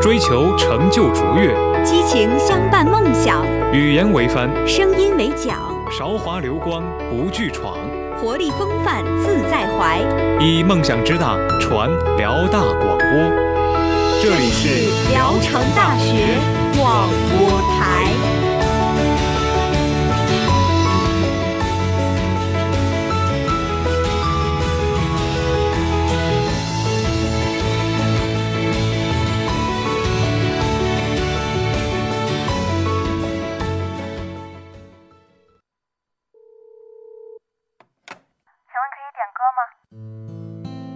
追求成就卓越，激情相伴梦想，语言为帆，声音为桨，韶华流光不惧闯，活力风范自在怀。以梦想之大传辽大广播，这里是聊城大学广播台。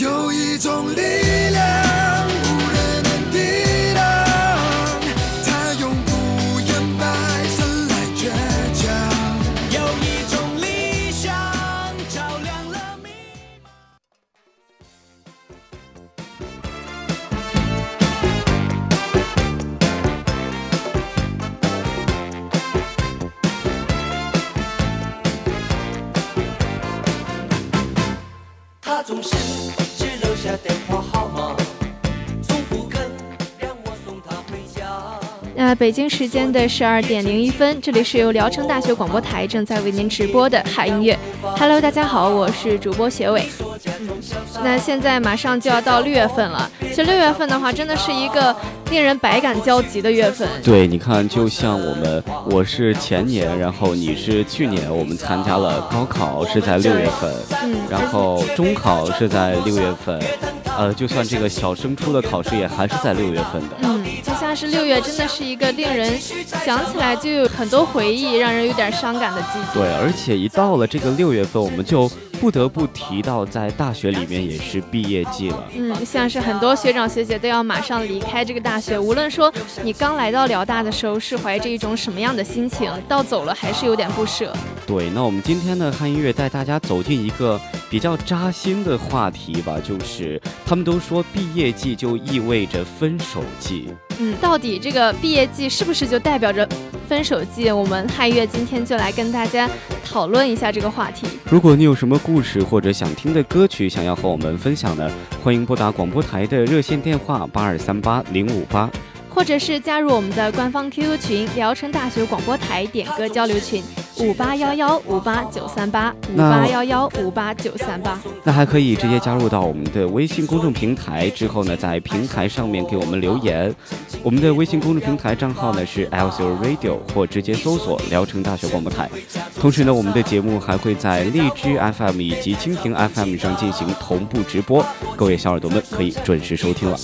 有一种力量。那北京时间的十二点零一分，这里是由聊城大学广播台正在为您直播的海音乐。Hello，大家好，我是主播学伟。那现在马上就要到六月份了，其实六月份的话，真的是一个令人百感交集的月份。对，你看，就像我们，我是前年，然后你是去年，我们参加了高考是在六月份，嗯，然后中考是在六月份。呃，就算这个小升初的考试也还是在六月份的。嗯，就像是六月，真的是一个令人想起来就有很多回忆，让人有点伤感的季节。对，而且一到了这个六月份，我们就不得不提到，在大学里面也是毕业季了。嗯，像是很多学长学姐都要马上离开这个大学，无论说你刚来到辽大的时候是怀着一种什么样的心情，到走了还是有点不舍。对，那我们今天呢，汉音乐带大家走进一个比较扎心的话题吧，就是他们都说毕业季就意味着分手季。嗯，到底这个毕业季是不是就代表着分手季？我们汉月今天就来跟大家讨论一下这个话题。如果你有什么故事或者想听的歌曲想要和我们分享呢，欢迎拨打广播台的热线电话八二三八零五八。或者是加入我们的官方 QQ 群，聊城大学广播台点歌交流群，五八幺幺五八九三八，五八幺幺五八九三八。那还可以直接加入到我们的微信公众平台，之后呢，在平台上面给我们留言。我们的微信公众平台账号呢是 L C Radio，或直接搜索聊城大学广播台。同时呢，我们的节目还会在荔枝 FM 以及蜻蜓 FM 上进行同步直播，各位小耳朵们可以准时收听了。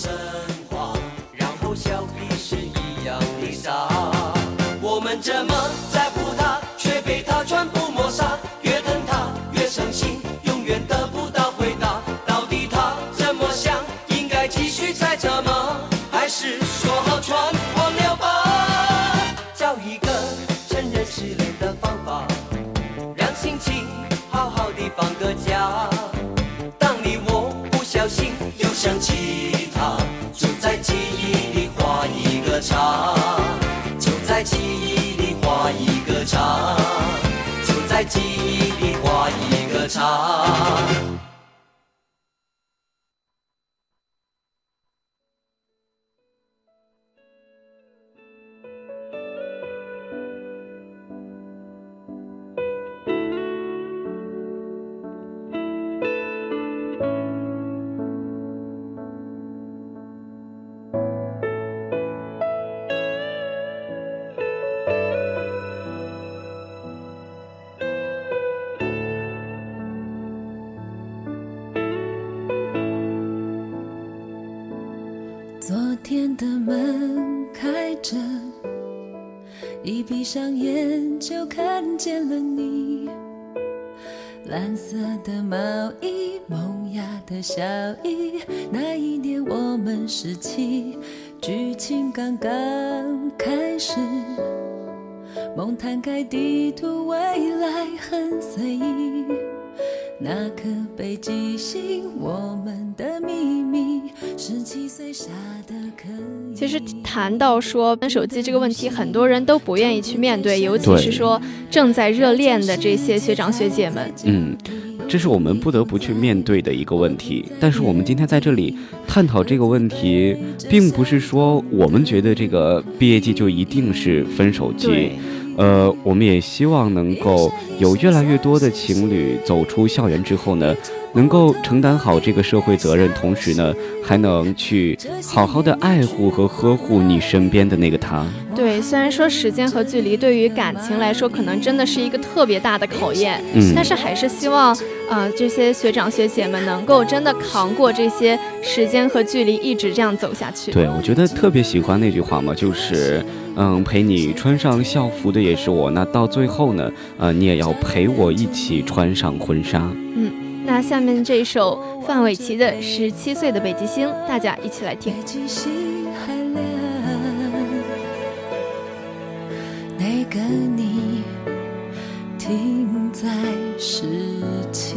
茶的门开着，一。闭上眼就看见了你，蓝色的毛衣，萌芽的笑意。那一年我。们十七，剧情刚刚开始。梦摊开地图，未来很随意。那颗北极星，我们其实谈到说分手机这个问题，很多人都不愿意去面对，尤其是说正在热恋的这些学长学姐们。嗯，这是我们不得不去面对的一个问题。但是我们今天在这里探讨这个问题，并不是说我们觉得这个毕业季就一定是分手季。呃，我们也希望能够有越来越多的情侣走出校园之后呢，能够承担好这个社会责任，同时呢，还能去好好的爱护和呵护你身边的那个他。对，虽然说时间和距离对于感情来说，可能真的是一个特别大的考验，嗯，但是还是希望，呃，这些学长学姐们能够真的扛过这些时间和距离，一直这样走下去。对，我觉得特别喜欢那句话嘛，就是。嗯，陪你穿上校服的也是我。那到最后呢，呃，你也要陪我一起穿上婚纱。嗯，那下面这一首范玮琪的《十七岁的北极星》，大家一起来听。北极星还亮，那个你停在十七，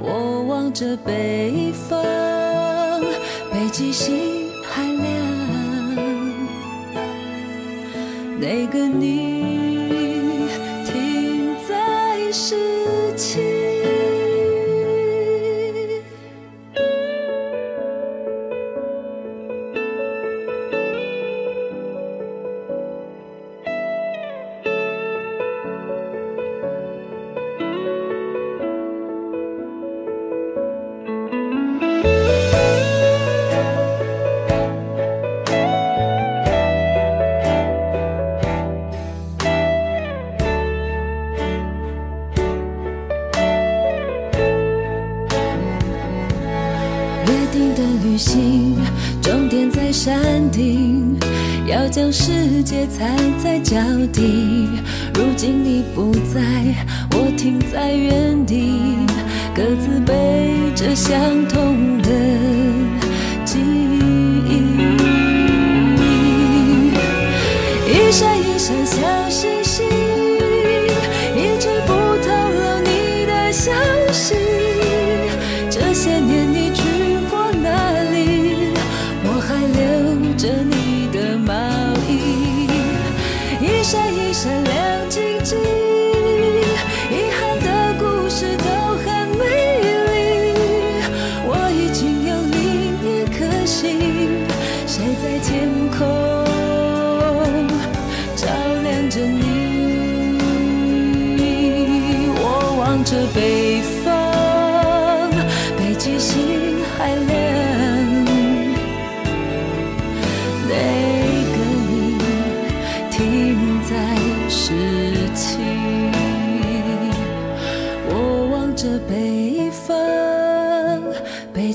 我望着北方，北极星那个你我停在原地，各自背着相同的记忆，一闪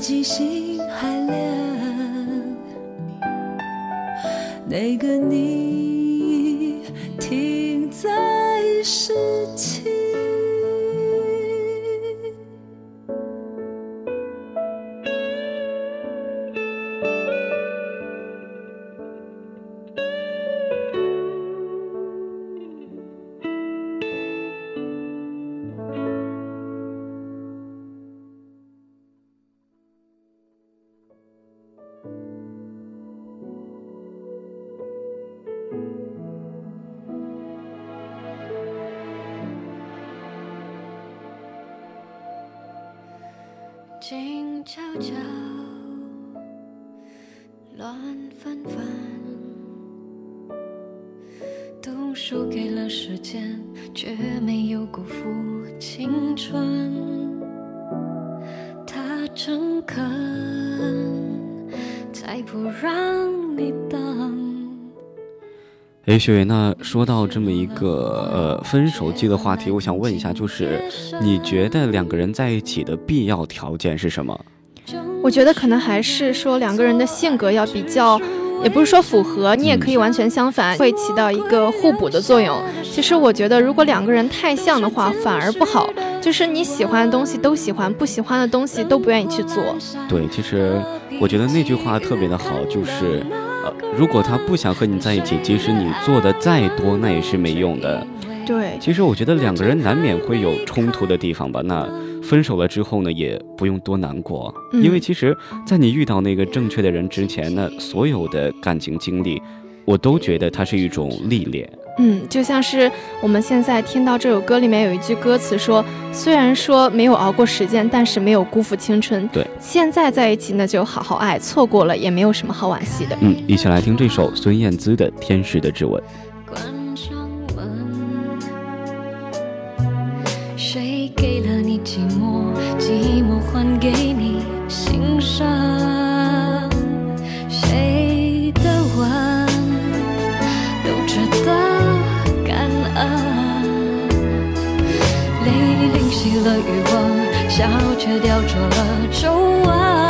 北极乱纷纷，都输给了时间，却没有辜负青春。他诚恳，才不让你等。哎，学员，那说到这么一个呃分手季的话题，我想问一下，就是你觉得两个人在一起的必要条件是什么？我觉得可能还是说两个人的性格要比较，也不是说符合，你也可以完全相反，会起到一个互补的作用。其实我觉得，如果两个人太像的话，反而不好。就是你喜欢的东西都喜欢，不喜欢的东西都不愿意去做。对，其实我觉得那句话特别的好，就是呃，如果他不想和你在一起，即使你做的再多，那也是没用的。对，其实我觉得两个人难免会有冲突的地方吧。那分手了之后呢，也不用多难过，嗯因为其实，在你遇到那个正确的人之前呢，所有的感情经历，我都觉得它是一种历练。嗯，就像是我们现在听到这首歌里面有一句歌词说，虽然说没有熬过时间，但是没有辜负青春。对，现在在一起那就好好爱，错过了也没有什么好惋惜的。嗯，一起来听这首孙燕姿的《天使的指吻》。却雕琢了皱纹。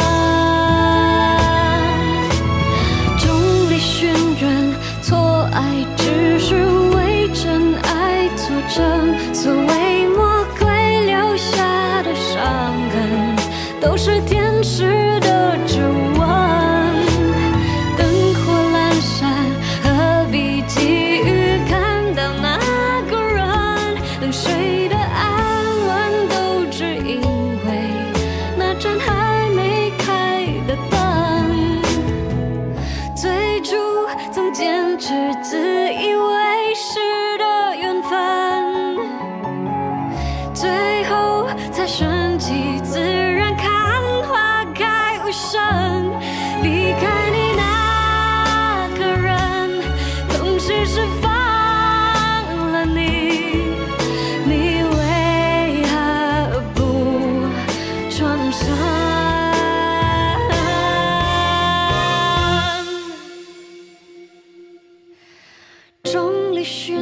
众里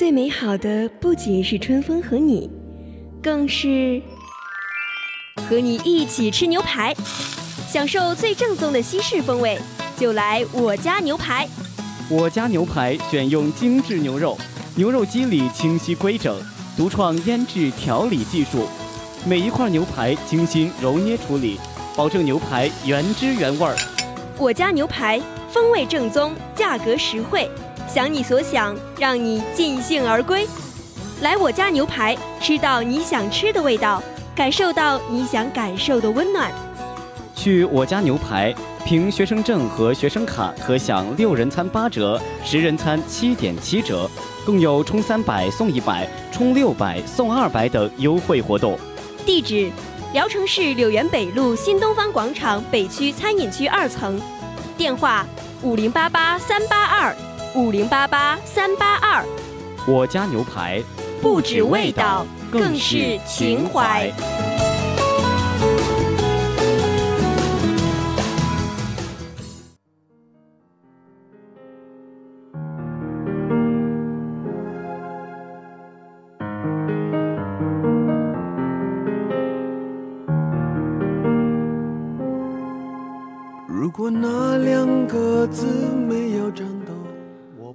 最美好的不仅是春风和你，更是和你一起吃牛排，享受最正宗的西式风味，就来我家牛排。我家牛排选用精致牛肉，牛肉肌理清晰规整，独创腌制调理技术，每一块牛排精心揉捏处理，保证牛排原汁原味儿。我家牛排风味正宗，价格实惠，想你所想，让你尽兴而归。来我家牛排，吃到你想吃的味道，感受到你想感受的温暖。去我家牛排，凭学生证和学生卡可享六人餐八折，十人餐七点七折，更有充三百送一百、充六百送二百等优惠活动。地址：聊城市柳园北路新东方广场北区餐饮区二层。电话：五零八八三八二五零八八三八二。我家牛排不止味道，更是情怀。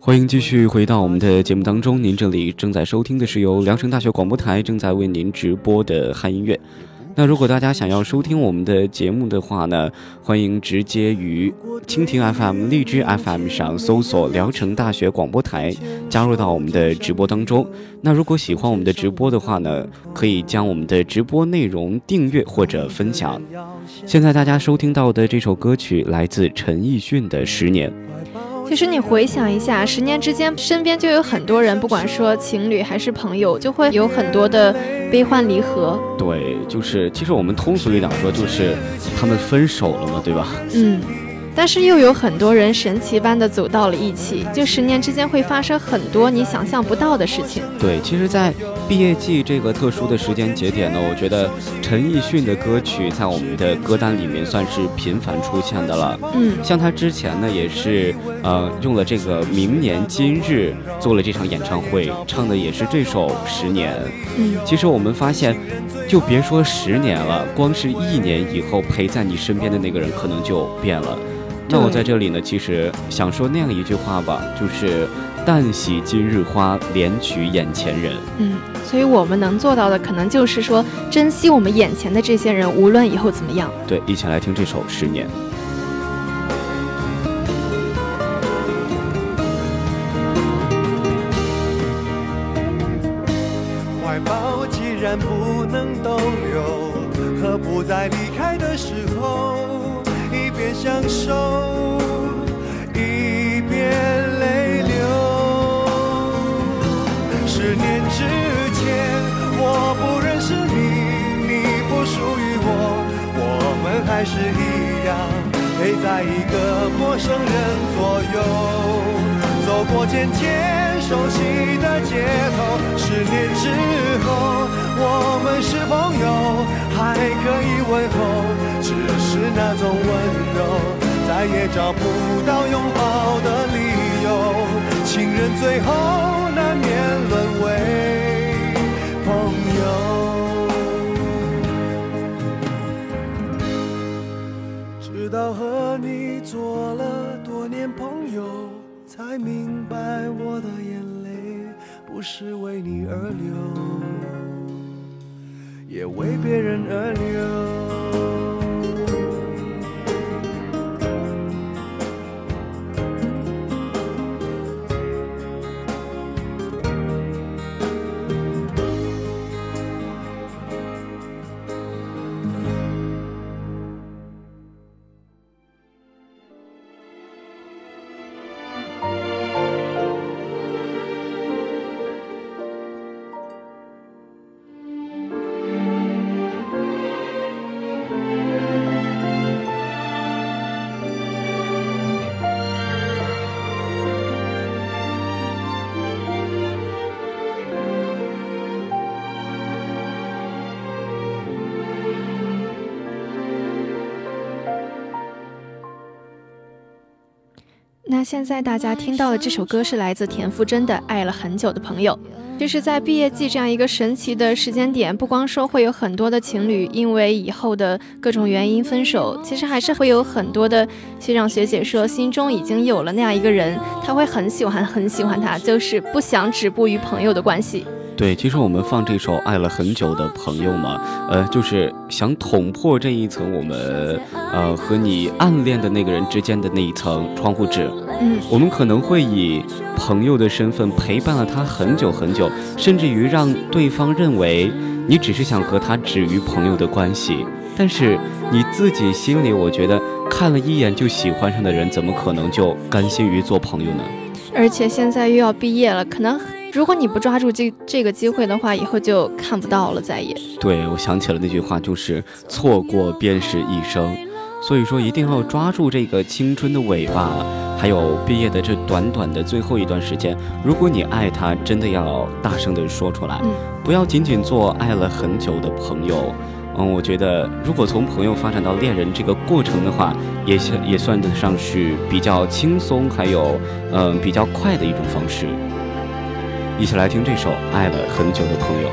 欢迎继续回到我们的节目当中，您这里正在收听的是由聊城大学广播台正在为您直播的汉音乐。那如果大家想要收听我们的节目的话呢，欢迎直接于蜻蜓 FM、荔枝 FM 上搜索聊城大学广播台，加入到我们的直播当中。那如果喜欢我们的直播的话呢，可以将我们的直播内容订阅或者分享。现在大家收听到的这首歌曲来自陈奕迅的《十年》。其实你回想一下，十年之间，身边就有很多人，不管说情侣还是朋友，就会有很多的悲欢离合。对，就是其实我们通俗一点说，就是他们分手了嘛，对吧？嗯。但是又有很多人神奇般的走到了一起，就十年之间会发生很多你想象不到的事情。对，其实，在毕业季这个特殊的时间节点呢，我觉得陈奕迅的歌曲在我们的歌单里面算是频繁出现的了。嗯，像他之前呢，也是呃用了这个《明年今日》做了这场演唱会，唱的也是这首《十年》。嗯，其实我们发现，就别说十年了，光是一年以后陪在你身边的那个人，可能就变了。那我在这里呢，其实想说那样一句话吧，就是“但喜今日花，怜取眼前人”。嗯，所以我们能做到的，可能就是说珍惜我们眼前的这些人，无论以后怎么样。对，一起来听这首《十年》。陌生人左右，走过渐渐熟悉的街头。十年之后，我们是朋友，还可以问候。只是那种温柔，再也找不到拥抱的理由。情人最后难免沦才明白我的眼泪不是为你而流，也为别人而流。现在大家听到的这首歌是来自田馥甄的《爱了很久的朋友》，就是在毕业季这样一个神奇的时间点，不光说会有很多的情侣因为以后的各种原因分手，其实还是会有很多的学长学姐说心中已经有了那样一个人，他会很喜欢很喜欢他，就是不想止步于朋友的关系。对，其实我们放这首《爱了很久的朋友》嘛，呃，就是想捅破这一层我们呃和你暗恋的那个人之间的那一层窗户纸。嗯，我们可能会以朋友的身份陪伴了他很久很久，甚至于让对方认为你只是想和他止于朋友的关系。但是你自己心里，我觉得看了一眼就喜欢上的人，怎么可能就甘心于做朋友呢？而且现在又要毕业了，可能。如果你不抓住这这个机会的话，以后就看不到了，再也。对，我想起了那句话，就是错过便是一生，所以说一定要抓住这个青春的尾巴，还有毕业的这短短的最后一段时间。如果你爱他，真的要大声的说出来，不要仅仅做爱了很久的朋友。嗯，我觉得如果从朋友发展到恋人这个过程的话，也算也算得上是比较轻松，还有嗯比较快的一种方式。一起来听这首《爱了很久的朋友》。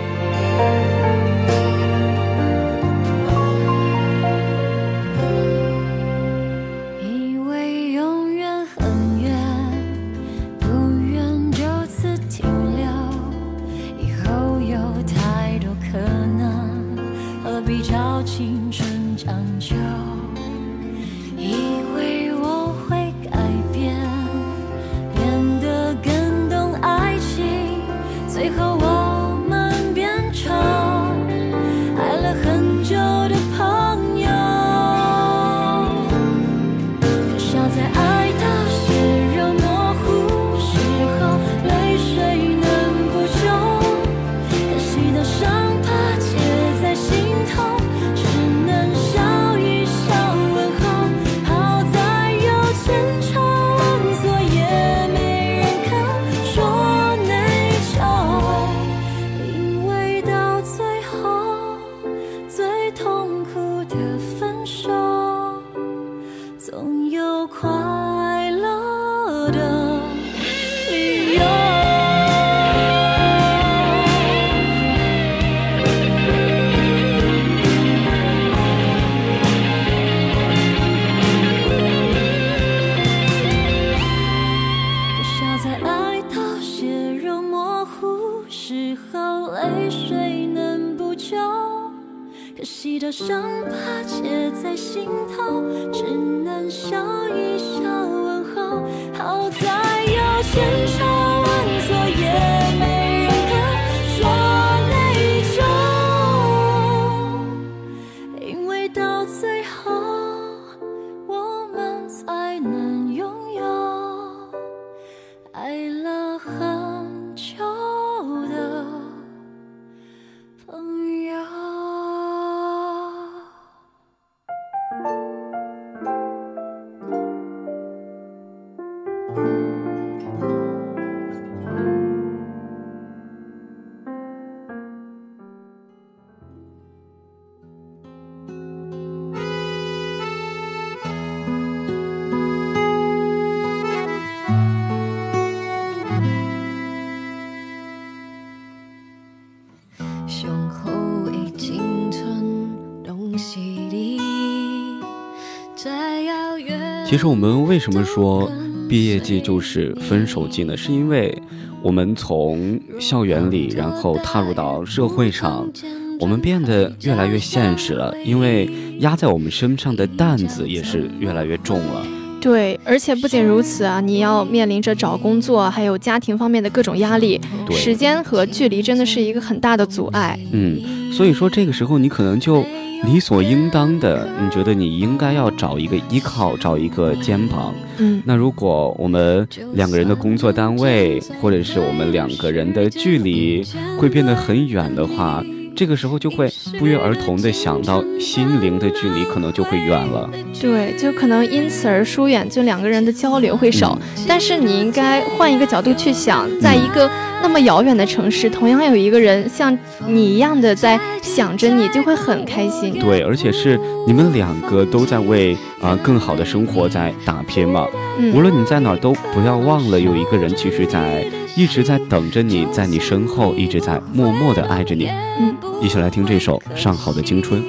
其实我们为什么说毕业季就是分手季呢？是因为我们从校园里，然后踏入到社会上，我们变得越来越现实了。因为压在我们身上的担子也是越来越重了。对，而且不仅如此啊，你要面临着找工作，还有家庭方面的各种压力，时间和距离真的是一个很大的阻碍。嗯，所以说这个时候你可能就。理所应当的，你觉得你应该要找一个依靠，找一个肩膀。嗯，那如果我们两个人的工作单位，或者是我们两个人的距离会变得很远的话，这个时候就会不约而同的想到心灵的距离可能就会远了。对，就可能因此而疏远，就两个人的交流会少。但是你应该换一个角度去想，在一个。那么遥远的城市，同样有一个人像你一样的在想着你，就会很开心。对，而且是你们两个都在为啊更好的生活在打拼嘛。嗯无论你在哪儿，都不要忘了有一个人其实在一直在等着你，在你身后一直在默默的爱着你。嗯，一起来听这首《上好的青春》。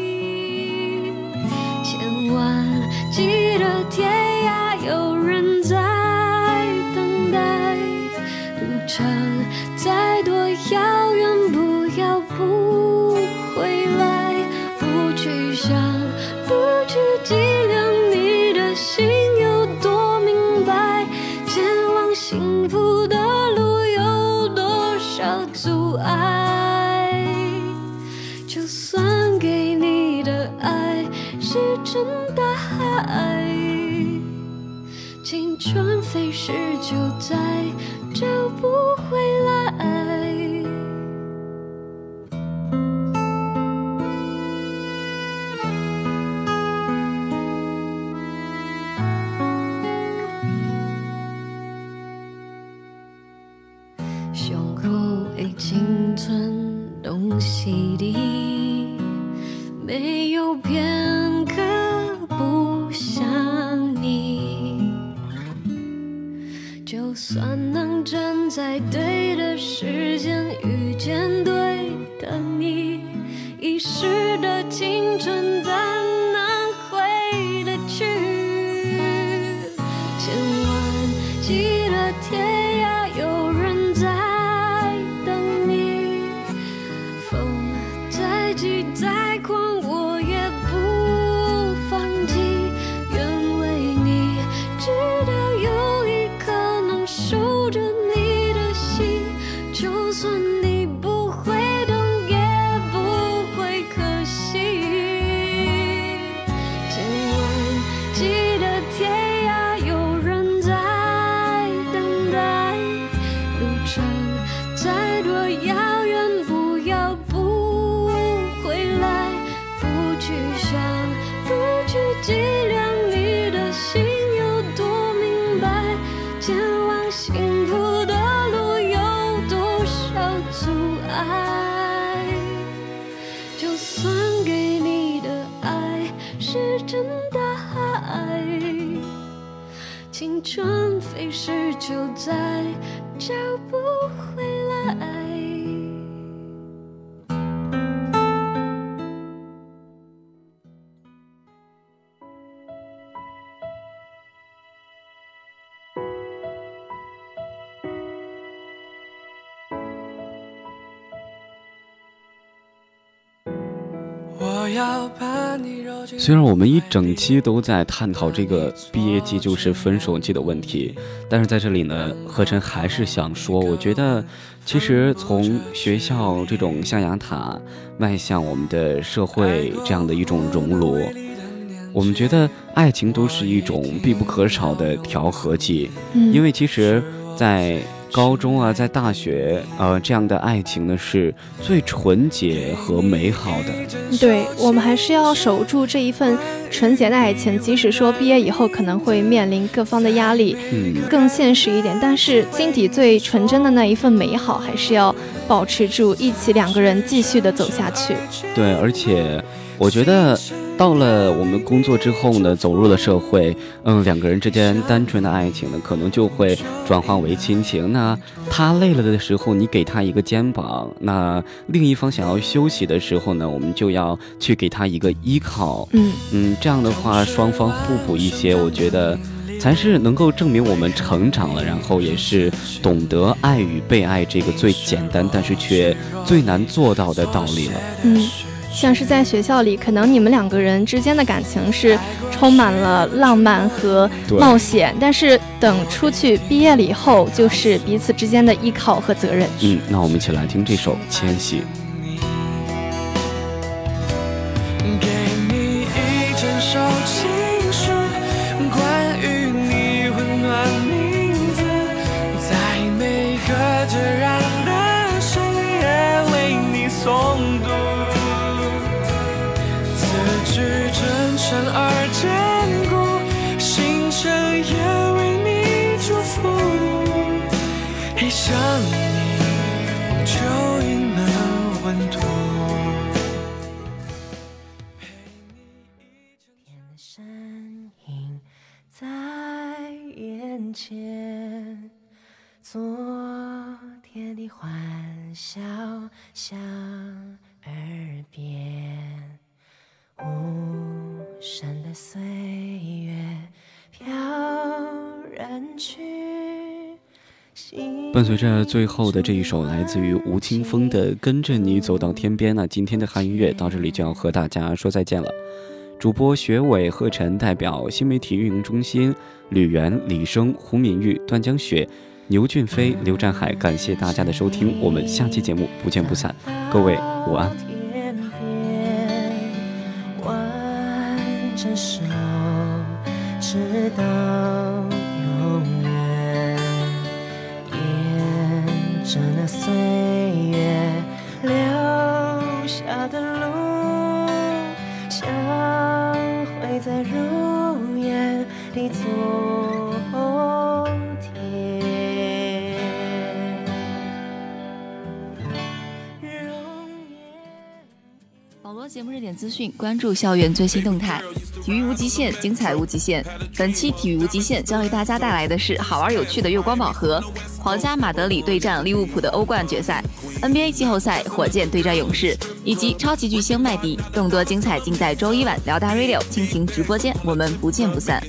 就再找不回来。胸口已经存东西的就在虽然我们一整期都在探讨这个毕业季就是分手季的问题，但是在这里呢，何晨还是想说，我觉得其实从学校这种象牙塔迈向我们的社会这样的一种熔炉，我们觉得爱情都是一种必不可少的调和剂，因为其实，在。高中啊，在大学，呃，这样的爱情呢，是最纯洁和美好的。对我们还是要守住这一份纯洁的爱情，即使说毕业以后可能会面临各方的压力，嗯，更现实一点，但是心底最纯真的那一份美好，还是要保持住，一起两个人继续的走下去。对，而且我觉得。到了我们工作之后呢，走入了社会，嗯，两个人之间单纯的爱情呢，可能就会转化为亲情。那他累了的时候，你给他一个肩膀；那另一方想要休息的时候呢，我们就要去给他一个依靠。嗯嗯，这样的话，双方互补一些，我觉得才是能够证明我们成长了，然后也是懂得爱与被爱这个最简单但是却最难做到的道理了。嗯。像是在学校里，可能你们两个人之间的感情是充满了浪漫和冒险，但是等出去毕业了以后，就是彼此之间的依靠和责任。嗯，那我们一起来听这首《千玺》。伴随着最后的这一首来自于吴青峰的《跟着你走到天边》，那今天的汉音乐到这里就要和大家说再见了。主播学伟、贺晨代表新媒体运营中心，吕源、李生、胡敏玉、段江雪、牛俊飞、刘占海，感谢大家的收听，我们下期节目不见不散。各位午安。天边。挽着手，直到永远。沿着那岁月留下的路，像会在如烟里昨点资讯，关注校园最新动态。体育无极限，精彩无极限。本期体育无极限将为大家带来的是好玩有趣的月光宝盒。皇家马德里对战利物浦的欧冠决赛，NBA 季后赛火箭对战勇士，以及超级巨星麦迪，更多精彩尽在周一晚辽大 Radio 蜻蜓直播间，我们不见不散。